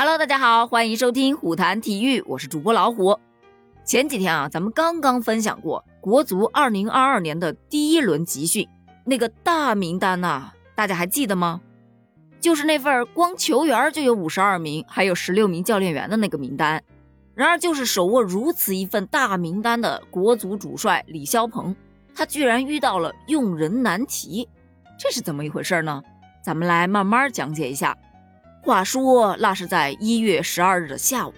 Hello，大家好，欢迎收听虎谈体育，我是主播老虎。前几天啊，咱们刚刚分享过国足2022年的第一轮集训，那个大名单呐，大家还记得吗？就是那份光球员就有五十二名，还有十六名教练员的那个名单。然而，就是手握如此一份大名单的国足主帅李霄鹏，他居然遇到了用人难题，这是怎么一回事呢？咱们来慢慢讲解一下。话说，那是在一月十二日的下午，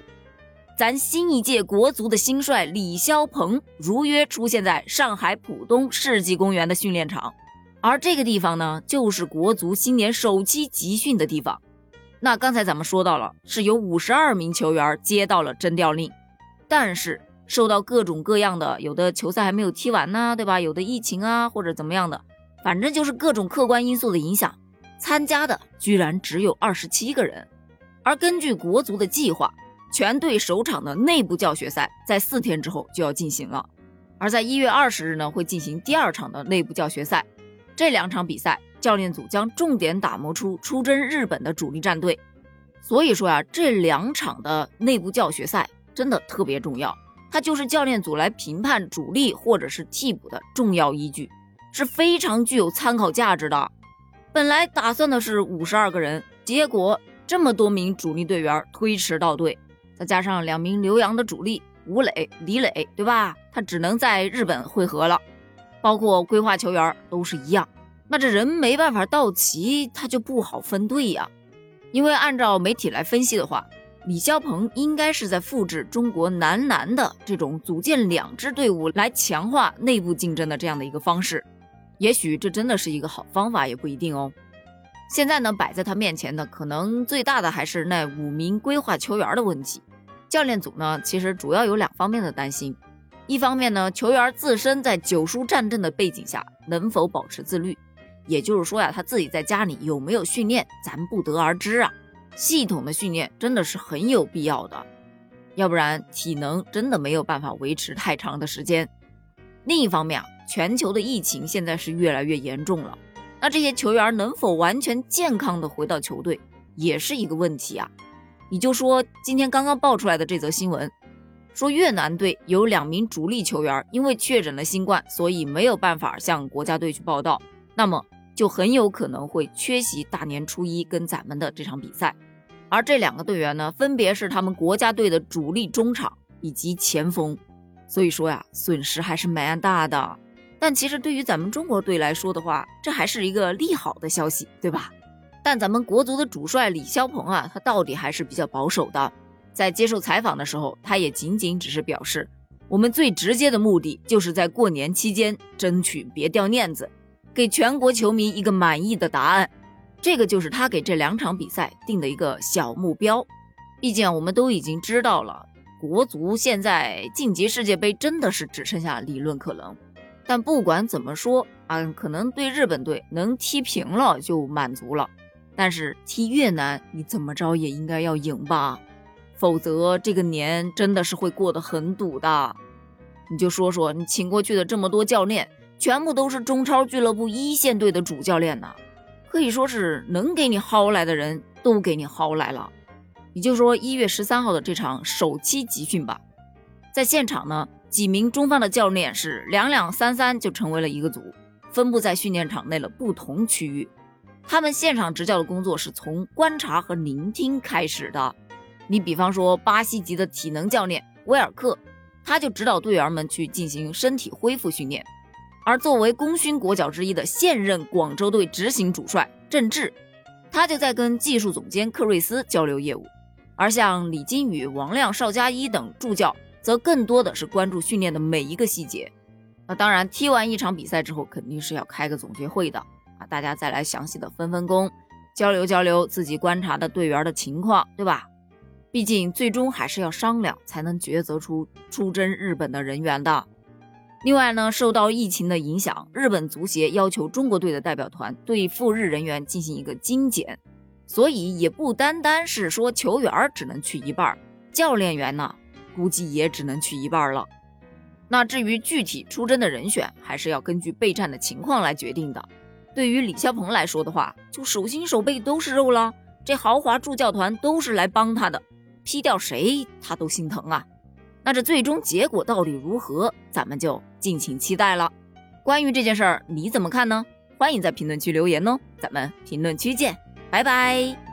咱新一届国足的新帅李霄鹏如约出现在上海浦东世纪公园的训练场，而这个地方呢，就是国足新年首期集训的地方。那刚才咱们说到了，是有五十二名球员接到了征调令，但是受到各种各样的，有的球赛还没有踢完呢，对吧？有的疫情啊，或者怎么样的，反正就是各种客观因素的影响。参加的居然只有二十七个人，而根据国足的计划，全队首场的内部教学赛在四天之后就要进行了，而在一月二十日呢会进行第二场的内部教学赛。这两场比赛，教练组将重点打磨出出征日本的主力战队。所以说呀，这两场的内部教学赛真的特别重要，它就是教练组来评判主力或者是替补的重要依据，是非常具有参考价值的。本来打算的是五十二个人，结果这么多名主力队员推迟到队，再加上两名留洋的主力吴磊、李磊，对吧？他只能在日本汇合了。包括规划球员都是一样，那这人没办法到齐，他就不好分队呀。因为按照媒体来分析的话，李霄鹏应该是在复制中国男篮的这种组建两支队伍来强化内部竞争的这样的一个方式。也许这真的是一个好方法，也不一定哦。现在呢，摆在他面前的可能最大的还是那五名规划球员的问题。教练组呢，其实主要有两方面的担心：一方面呢，球员自身在九叔战阵的背景下能否保持自律，也就是说呀，他自己在家里有没有训练，咱不得而知啊。系统的训练真的是很有必要的，要不然体能真的没有办法维持太长的时间。另一方面啊。全球的疫情现在是越来越严重了，那这些球员能否完全健康的回到球队，也是一个问题啊。你就说今天刚刚爆出来的这则新闻，说越南队有两名主力球员因为确诊了新冠，所以没有办法向国家队去报道，那么就很有可能会缺席大年初一跟咱们的这场比赛。而这两个队员呢，分别是他们国家队的主力中场以及前锋，所以说呀，损失还是蛮大的。但其实对于咱们中国队来说的话，这还是一个利好的消息，对吧？但咱们国足的主帅李霄鹏啊，他到底还是比较保守的。在接受采访的时候，他也仅仅只是表示，我们最直接的目的就是在过年期间争取别掉链子，给全国球迷一个满意的答案。这个就是他给这两场比赛定的一个小目标。毕竟我们都已经知道了，国足现在晋级世界杯真的是只剩下理论可能。但不管怎么说啊，可能对日本队能踢平了就满足了。但是踢越南，你怎么着也应该要赢吧，否则这个年真的是会过得很堵的。你就说说你请过去的这么多教练，全部都是中超俱乐部一线队的主教练呐，可以说是能给你薅来的人都给你薅来了。你就说一月十三号的这场首期集训吧，在现场呢。几名中方的教练是两两三三就成为了一个组，分布在训练场内的不同区域。他们现场执教的工作是从观察和聆听开始的。你比方说巴西籍的体能教练威尔克，他就指导队员们去进行身体恢复训练；而作为功勋国脚之一的现任广州队执行主帅郑智，他就在跟技术总监克瑞斯交流业务。而像李金羽、王亮、邵佳一等助教。则更多的是关注训练的每一个细节。那当然，踢完一场比赛之后，肯定是要开个总结会的啊，大家再来详细的分分工，交流交流自己观察的队员的情况，对吧？毕竟最终还是要商量才能抉择出出征日本的人员的。另外呢，受到疫情的影响，日本足协要求中国队的代表团对赴日人员进行一个精简，所以也不单单是说球员只能去一半，教练员呢？估计也只能去一半了。那至于具体出征的人选，还是要根据备战的情况来决定的。对于李霄鹏来说的话，就手心手背都是肉了，这豪华助教团都是来帮他的，劈掉谁他都心疼啊。那这最终结果到底如何，咱们就敬请期待了。关于这件事儿，你怎么看呢？欢迎在评论区留言哦，咱们评论区见，拜拜。